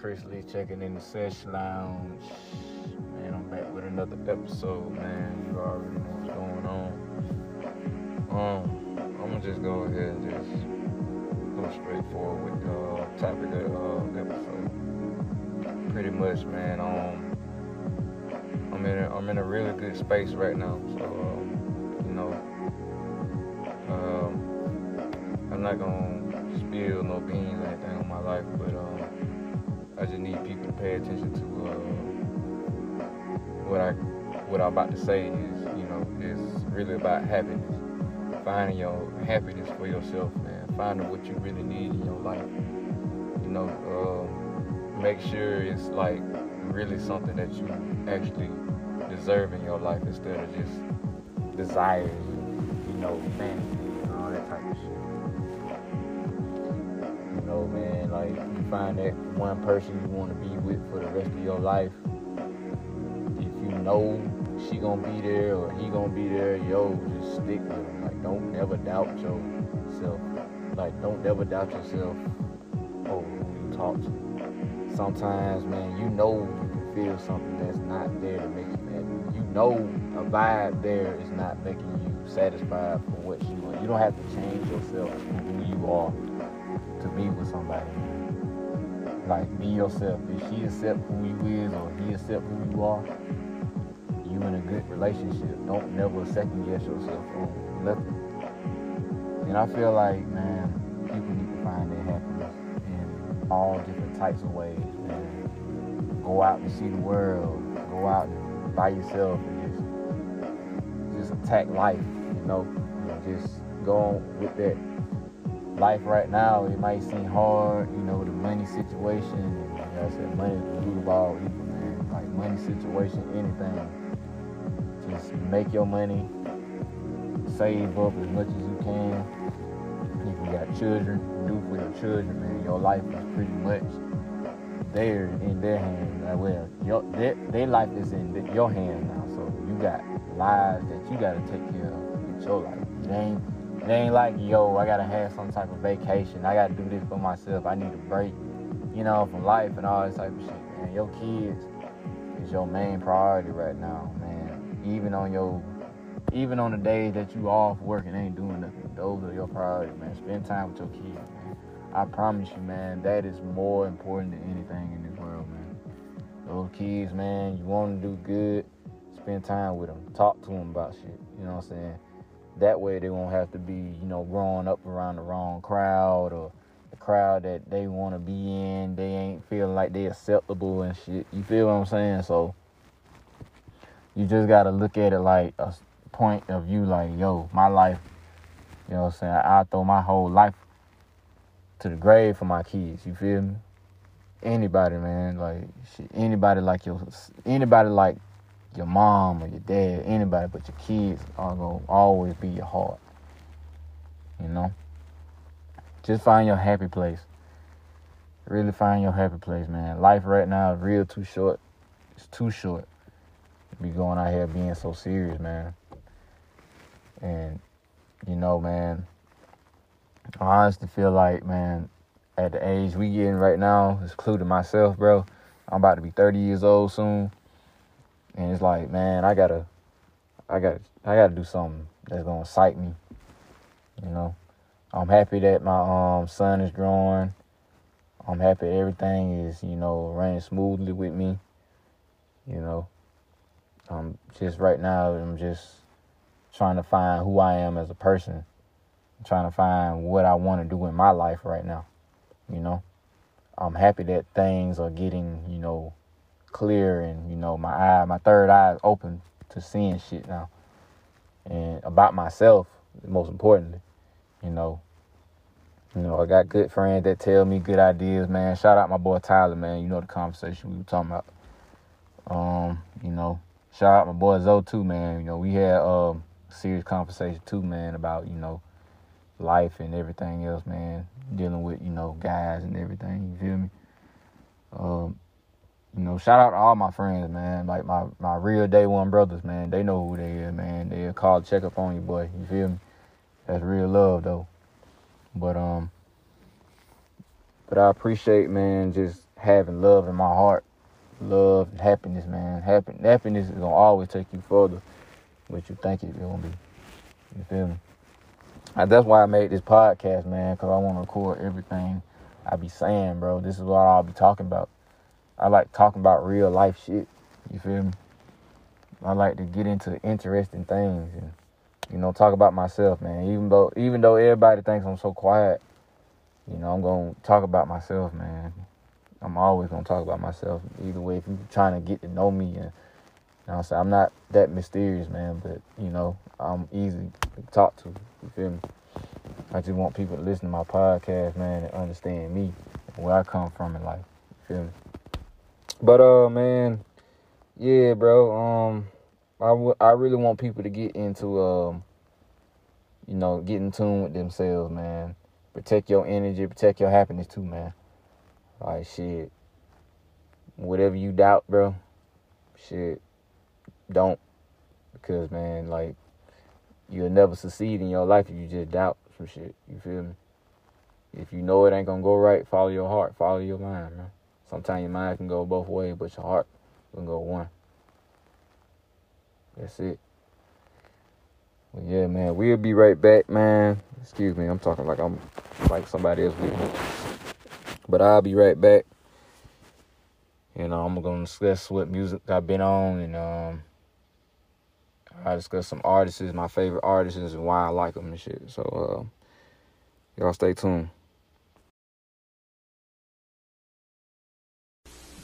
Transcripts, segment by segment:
Chris Lee checking in the Sesh Lounge. Man, I'm back with another episode, man. You already know what's going on. Um, I'm gonna just go ahead and just go straight forward with the uh, topic of the uh, episode. Pretty much, man. Um, I'm in a, I'm in a really good space right now, so um, you know, um, I'm not gonna spill no beans or anything on my life, but um, just need people to pay attention to uh, what I what I'm about to say is, you know, is really about happiness. Finding your happiness for yourself, man. Finding what you really need in your life. You know, um, make sure it's like really something that you actually deserve in your life instead of just desires, you know, fantasy find that one person you want to be with for the rest of your life. If you know she gonna be there or he gonna be there, yo, just stick with him. Like, don't ever doubt yourself. Like, don't ever doubt yourself Oh, you talk to. Sometimes, man, you know you can feel something that's not there to make you happy. You know a vibe there is not making you satisfied for what you want. You don't have to change yourself from who you are to be with somebody. Like be yourself. If she accept who you is or he accept who you are, you in a good relationship. Don't never second guess yourself on nothing. And I feel like, man, people need to find their happiness in all different types of ways, man. Go out and see the world. Go out and by yourself and just just attack life, you know. And just go on with that life right now, it might seem hard, you know, the money situation. like I said, money is the root of all evil, man. Like money situation, anything. Just make your money, save up as much as you can. If you got children, do for your children, man. Your life is pretty much there in their hands. Like, well, your their, their life is in your hands now. So you got lives that you got to take care of with your life. It ain't it ain't like, yo, I gotta have some type of vacation. I gotta do this for myself. I need a break, you know, from life and all this type of shit, man. Your kids is your main priority right now, man. Even on your, even on the days that you off work and ain't doing nothing, those are your priorities, man. Spend time with your kids, man. I promise you, man, that is more important than anything in this world, man. Those kids, man, you want to do good, spend time with them. Talk to them about shit. You know what I'm saying? That way they won't have to be, you know, growing up around the wrong crowd or the crowd that they want to be in. They ain't feeling like they acceptable and shit. You feel what I'm saying? So you just gotta look at it like a point of view, like, yo, my life. You know what I'm saying? I, throw my whole life to the grave for my kids. You feel me? Anybody, man, like shit, anybody like your anybody like your mom or your dad, anybody but your kids are gonna always be your heart. You know? Just find your happy place. Really find your happy place, man. Life right now is real too short. It's too short to be going out here being so serious, man. And you know, man, I honestly feel like, man, at the age we getting right now, including myself, bro, I'm about to be 30 years old soon. And it's like, man, I gotta, I gotta, I gotta do something that's gonna excite me. You know, I'm happy that my um son is growing. I'm happy everything is, you know, running smoothly with me. You know, um, just right now, I'm just trying to find who I am as a person. I'm trying to find what I want to do in my life right now. You know, I'm happy that things are getting, you know, clear and you know my eye my third eye is open to seeing shit now. And about myself most importantly you know. You know i got good friends that tell me good ideas man. Shout out my boy tyler man. You know the conversation we were talking about. Um you know shout out my boy zoe too man. You know we had um serious conversation too man about you know life and everything else man. Dealing with you know guys and everything you feel me? Um you know, shout out to all my friends, man. Like my, my real day one brothers, man. They know who they is, man. They'll call check up on you, boy. You feel me? That's real love though. But um but I appreciate, man, just having love in my heart, love, and happiness, man. Happy, happiness is gonna always take you further what you think it's gonna be. You feel me? And that's why I made this podcast, man, because I want to record everything I be saying, bro. This is what I'll be talking about. I like talking about real life shit. You feel me? I like to get into interesting things and you know talk about myself, man. Even though even though everybody thinks I'm so quiet, you know I'm gonna talk about myself, man. I'm always gonna talk about myself. Either way, if you're trying to get to know me, and you know I'm saying I'm not that mysterious, man. But you know I'm easy to talk to. You feel me? I just want people to listen to my podcast, man, and understand me, where I come from in life. You feel me? But uh, man, yeah, bro. Um, I, w- I really want people to get into um, you know, get in tune with themselves, man. Protect your energy, protect your happiness too, man. Like shit. Whatever you doubt, bro, shit, don't. Because man, like, you'll never succeed in your life if you just doubt some shit. You feel me? If you know it ain't gonna go right, follow your heart, follow your mind, man. Sometimes your mind can go both ways, but your heart can go one. That's it. Well, yeah, man. We'll be right back, man. Excuse me, I'm talking like I'm like somebody else with me. But I'll be right back. You know, I'm gonna discuss what music I've been on and um I discuss some artists, my favorite artists and why I like them and shit. So uh y'all stay tuned.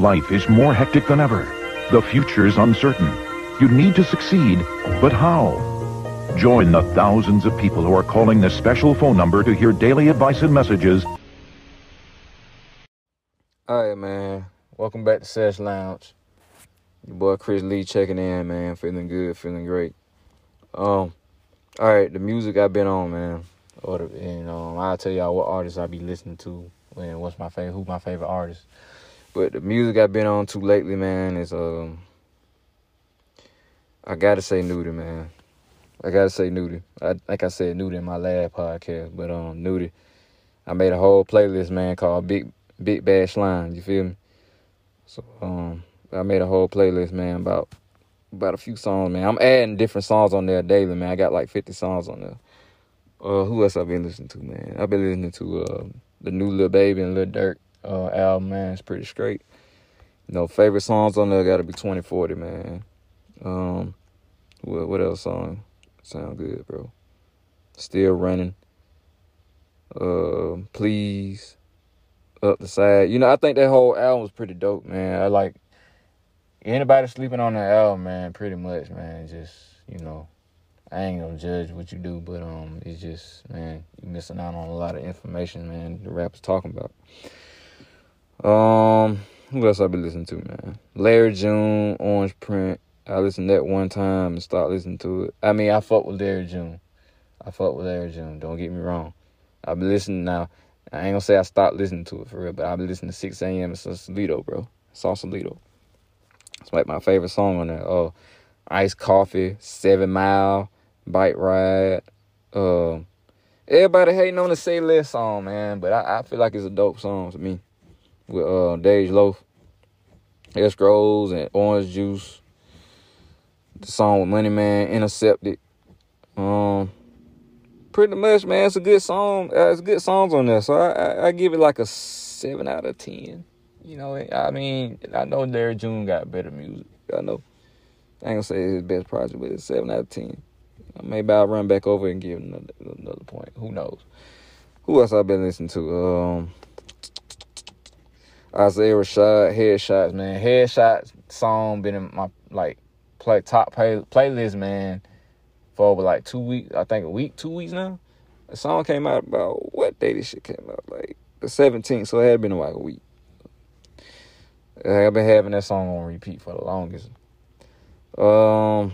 Life is more hectic than ever. The future's uncertain. You need to succeed, but how? Join the thousands of people who are calling this special phone number to hear daily advice and messages. All right, man. Welcome back to Sesh Lounge. Your boy Chris Lee checking in, man. Feeling good, feeling great. Um, all right, the music I've been on, man. Or the, and um, I'll tell y'all what artists I be listening to and what's my favorite, who my favorite artist. But the music I've been on to lately, man, is um, I gotta say Nudy, man. I gotta say Nudy. I, like I said Nudy in my last podcast, but um, Nudy. I made a whole playlist, man, called Big Big Bad Slime. You feel me? So um, I made a whole playlist, man, about about a few songs, man. I'm adding different songs on there daily, man. I got like 50 songs on there. Uh, who else I've been listening to, man? I've been listening to uh, the new Lil Baby and Lil Durk uh, album, man. It's pretty straight. You know, favorite songs on there got to be 2040, man. Um, what what else song sound good, bro? Still running. Uh, please, up the side. You know, I think that whole album was pretty dope, man. I like anybody sleeping on that album, man. Pretty much, man. Just you know, I ain't gonna judge what you do, but um, it's just man, you missing out on a lot of information, man. The rapper's talking about. Um, who else I been listening to, man? Larry June, Orange Print. I listened that one time and stopped listening to it. I mean, I fuck with Larry June. I fuck with Larry June. Don't get me wrong. I've been listening now. I ain't gonna say I stopped listening to it for real, but I've been listening to 6 a.m. and Sausalito, bro. Sausalito. It's like my favorite song on there. Oh, Ice Coffee, Seven Mile, Bike Ride. Uh, everybody hating on the Say Less song, man, but I, I feel like it's a dope song to me. With uh, Dej Loaf, Escrows, and Orange Juice. The song with Money Man, Intercepted. Um, pretty much, man, it's a good song. Uh, it's good songs on there, so I, I, I give it like a seven out of ten. You know, I mean, I know Larry June got better music. I know. I ain't gonna say it's his best project, but it's seven out of ten. Maybe I'll run back over and give another, another point. Who knows? Who else I've been listening to? Um, Isaiah Rashad, Headshots, man. Headshots song been in my like play top play, playlist, man, for over like two weeks. I think a week, two weeks now. The song came out about what day this shit came out? Like the 17th, so it had been like a week. I've been having that song on repeat for the longest. Um,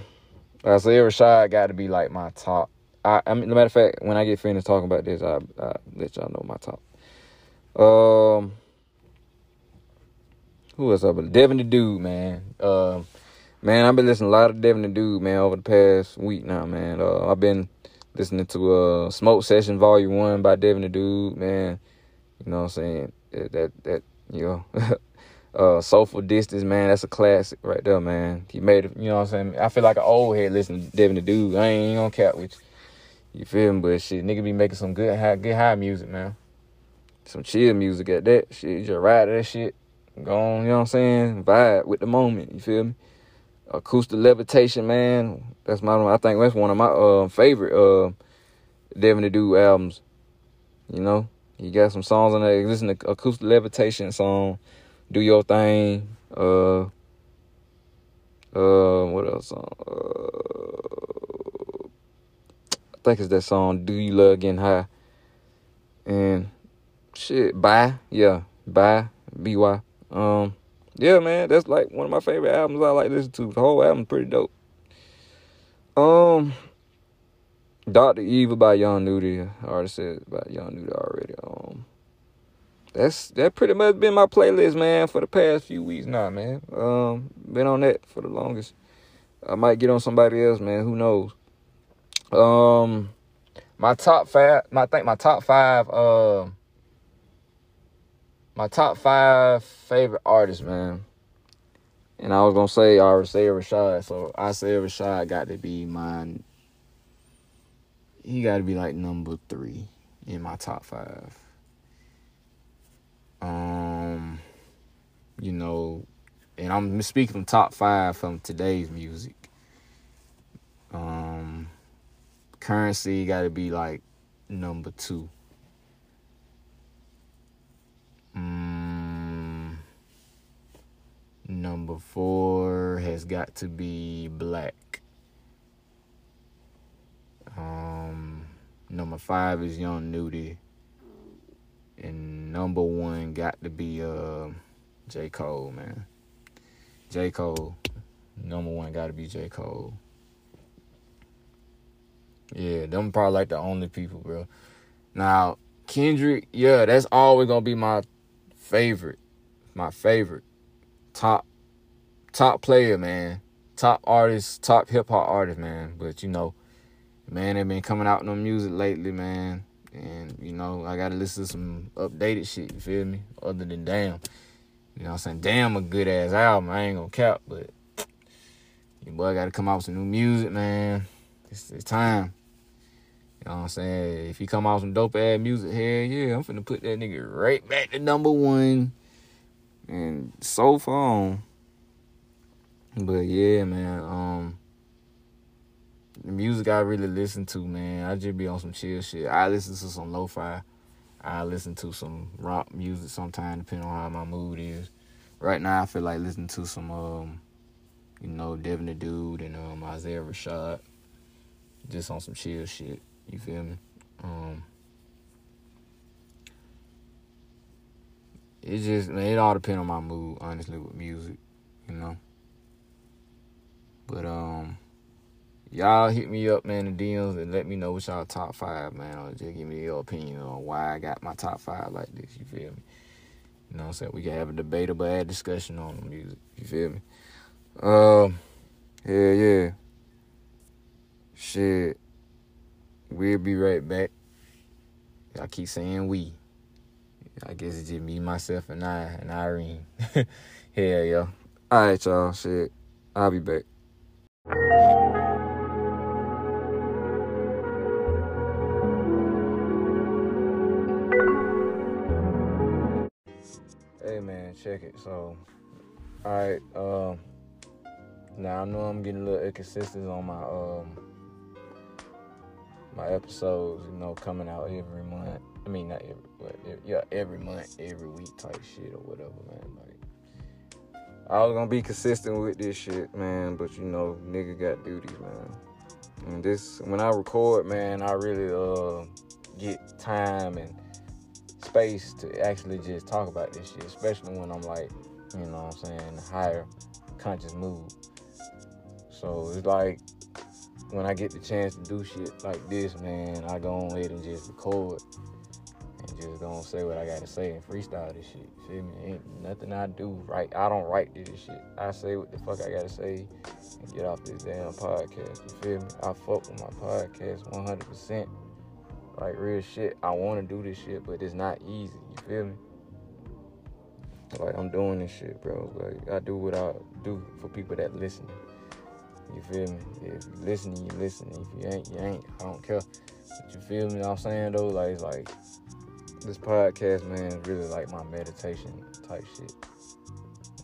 Isaiah Rashad got to be like my top. I, I mean, matter of fact, when I get finished talking about this, I I let y'all know my top. Um, who else up? Devin the Dude, man. Um, man, I've been listening a lot of Devin the Dude, man, over the past week now, man. Uh, I've been listening to uh Smoke Session Volume One by Devin the Dude, man. You know what I'm saying? That that, that you know. Uh, Soulful Distance, man, that's a classic right there, man. He made it, you know what I'm saying? I feel like an old head listening to Devin the Dude. I ain't gonna cap with you. You feel me? But shit, nigga be making some good high, good high music, man. Some chill music at that. Shit, you just ride that shit. Go on, you know what I'm saying? Vibe with the moment, you feel me? Acoustic Levitation, man. That's my, I think that's one of my uh, favorite uh, Devin the Dude albums. You know? He got some songs on there. Listen to Acoustic Levitation song do your thing. Uh, uh, what else? Uh, I think it's that song. Do you love getting high? And shit, bye. Yeah, bye. by. Um, yeah, man, that's like one of my favorite albums. I like listen to. The whole album's pretty dope. Um, Doctor Evil by Young Nudy. I already said about Young Nudy already. Um that's that pretty much been my playlist, man, for the past few weeks now, man. Um, been on that for the longest. I might get on somebody else, man. Who knows? Um, my top five. My, I think my top five. Uh, my top five favorite artists, man. And I was gonna say I already Rashad, so I say Rashad got to be mine. He got to be like number three in my top five. Um, you know, and I'm speaking from top five from today's music. Um, Curren$y got to be like number two. Um, number four has got to be 6lack. Um, number five is Young Nudy and number one got to be uh J. Cole, man. J. Cole. Number one gotta be J. Cole. Yeah, them probably like the only people, bro. Now, Kendrick, yeah, that's always gonna be my favorite. My favorite. Top top player, man. Top artist, top hip hop artist, man. But you know, man, they been coming out no music lately, man. And, you know, I gotta listen to some updated shit, you feel me? Other than damn. You know I'm saying? Damn a good ass album. I ain't gonna cap, but your boy gotta come out with some new music, man. It's, it's time. You know what I'm saying? If he come out with some dope ass music, hell yeah, I'm finna put that nigga right back to number one. And so far. But yeah, man, um, the music I really listen to, man, I just be on some chill shit. I listen to some lo-fi. I listen to some rock music sometimes, depending on how my mood is. Right now, I feel like listening to some, um, you know, Devin the Dude and um, Isaiah Rashad. Just on some chill shit. You feel me? Um, it just, it all depends on my mood, honestly, with music, you know. But, um, y'all hit me up, man, in DMs and let me know what y'all top five, man, or just give me your opinion on why I got my top five like this. You feel me? You know what I'm saying? We can have a debatable ad discussion on the music. You feel me? Um, yeah, yeah. Shit. We'll be right back. I keep saying we. I guess it's just me, myself, and I, and Irene. Hell, yeah. All right, y'all. Shit. I'll be back. Hey man, check it. So, all right. Um, now I know I'm getting a little inconsistent on my um my episodes. You know, coming out every month. I mean, not every, but yeah, every month, every week type shit or whatever, man. Like, I was gonna be consistent with this shit, man. But you know, nigga got duties, man. And this, when I record, man, I really uh get time and space to actually just talk about this shit, especially when I'm like, you know what I'm saying, higher conscious mood. So it's like when I get the chance to do shit like this, man, I go on ahead and just record just don't say what I gotta say and freestyle this shit. Feel me? Ain't nothing I do right. I don't write this shit. I say what the fuck I gotta say and get off this damn podcast. You feel me? I fuck with my podcast 100%. Like real shit. I want to do this shit, but it's not easy. You feel me? Like I'm doing this shit, bro. Like I do what I do for people that listen. You feel me? If you listen, you listen. If you ain't, you ain't. I don't care. But you feel me? I'm saying though, like it's like this podcast, man, is really like my meditation type shit.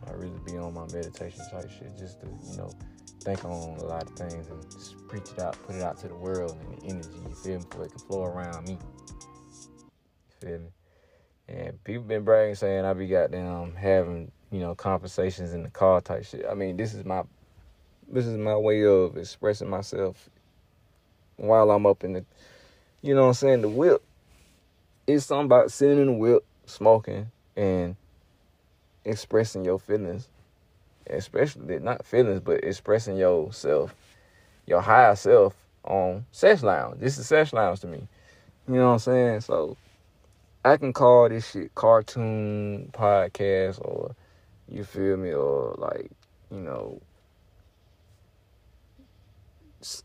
I really be on my meditation type shit, just to you know think on a lot of things and just preach it out, put it out to the world and the energy. You feel me? So it can flow around me. You feel me? And people been bragging saying I be goddamn having, you know, conversations in the car type shit. I mean, this is my this is my way of expressing myself while I'm up in the you know what I'm saying, the whip. It's something about sitting in the whip, smoking, and expressing your feelings. Especially not feelings, but expressing yourself, your higher self on Sesh Lounge. This is Sesh Lounge to me. You know what I'm saying? So I can call this shit cartoon podcast or you feel me or like you know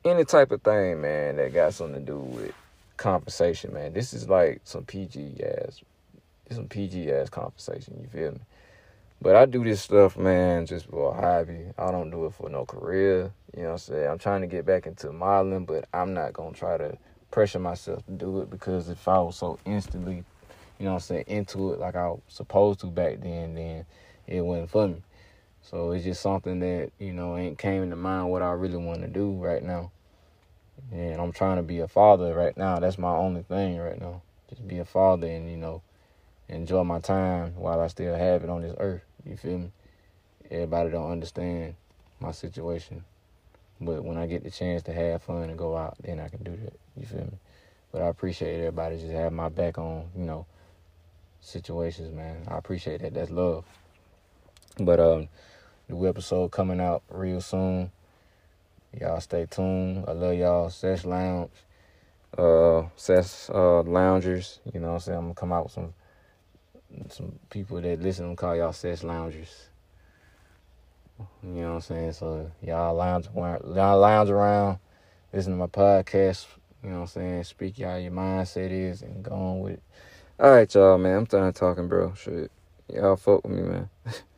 any type of thing, man, that got something to do with conversation, man. This is like some PG ass, some PG ass conversation. You feel me? But I do this stuff, man, just for a hobby. I don't do it for no career. You know what I'm saying? I'm trying to get back into modeling, but I'm not gonna try to pressure myself to do it because if I was so instantly you know I'm saying, into it like I was supposed to back then, then it wasn't for me. So it's just something that, you know, ain't came into mind what I really want to do right now. And I'm trying to be a father right now. That's my only thing right now. Just be a father and, you know, enjoy my time while I still have it on this earth. You feel me? Everybody don't understand my situation. But when I get the chance to have fun and go out, then I can do that. You feel me? But I appreciate everybody just having my back on, you know, situations, man. I appreciate that. That's love. But um, new episode coming out real soon. Y'all stay tuned. I love y'all. Sesh Lounge. Uh Sesh uh loungers. You know what I'm saying? I'm gonna come out with some some people that listen and call y'all Sesh loungers. You know what I'm saying? So y'all lounge y'all lounge around, listen to my podcast, you know what I'm saying, speak y'all your mindset is and go on with it. All right, y'all, man. I'm done talking, bro. Shit. Y'all fuck with me, man.